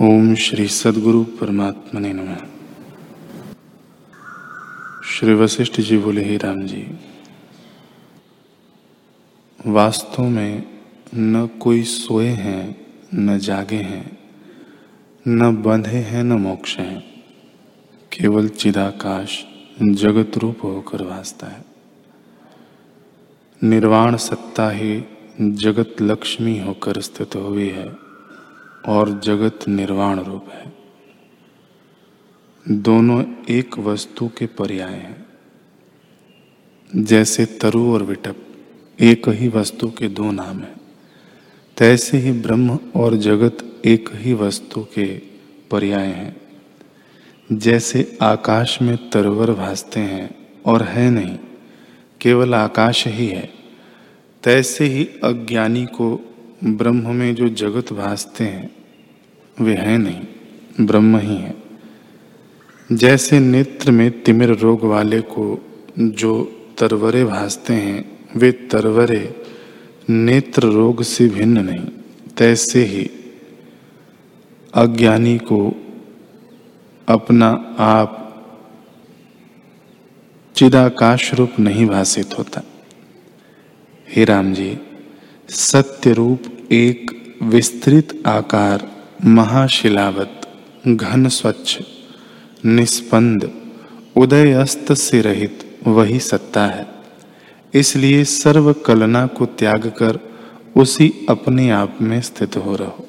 ओम श्री सदगुरु परमात्मा ने नम। श्री वशिष्ठ जी बोले, ही राम जी, वास्तव में न कोई सोए हैं, न जागे हैं, न बंधे हैं, न मोक्ष हैं। केवल चिदाकाश जगत रूप होकर वासता है। निर्वाण सत्ता ही जगत लक्ष्मी होकर स्थित हुई है। और जगत निर्वाण रूप है। दोनों एक वस्तु के पर्याय हैं। जैसे तरु और विटप, एक ही वस्तु के दो नाम हैं। तैसे ही ब्रह्म और जगत एक ही वस्तु के पर्याय हैं। जैसे आकाश में तरवर भासते हैं और है नहीं, केवल आकाश ही है, तैसे ही अज्ञानी को ब्रह्म में जो जगत भासते हैं, वे हैं नहीं, ब्रह्म ही है। जैसे नेत्र में तिमिर रोग वाले को जो तरवरे भासते हैं, वे तरवरे नेत्र रोग से भिन्न नहीं, तैसे ही अज्ञानी को अपना आप चिदाकाश रूप नहीं भाषित होता। हे राम जी, सत्य रूप एक विस्तृत आकार, महाशिलावत, घन स्वच्छ निष्पंद उदय अस्त से रहित वही सत्ता है। इसलिए सर्व कलना को त्याग कर उसी अपने आप में स्थित हो रहो।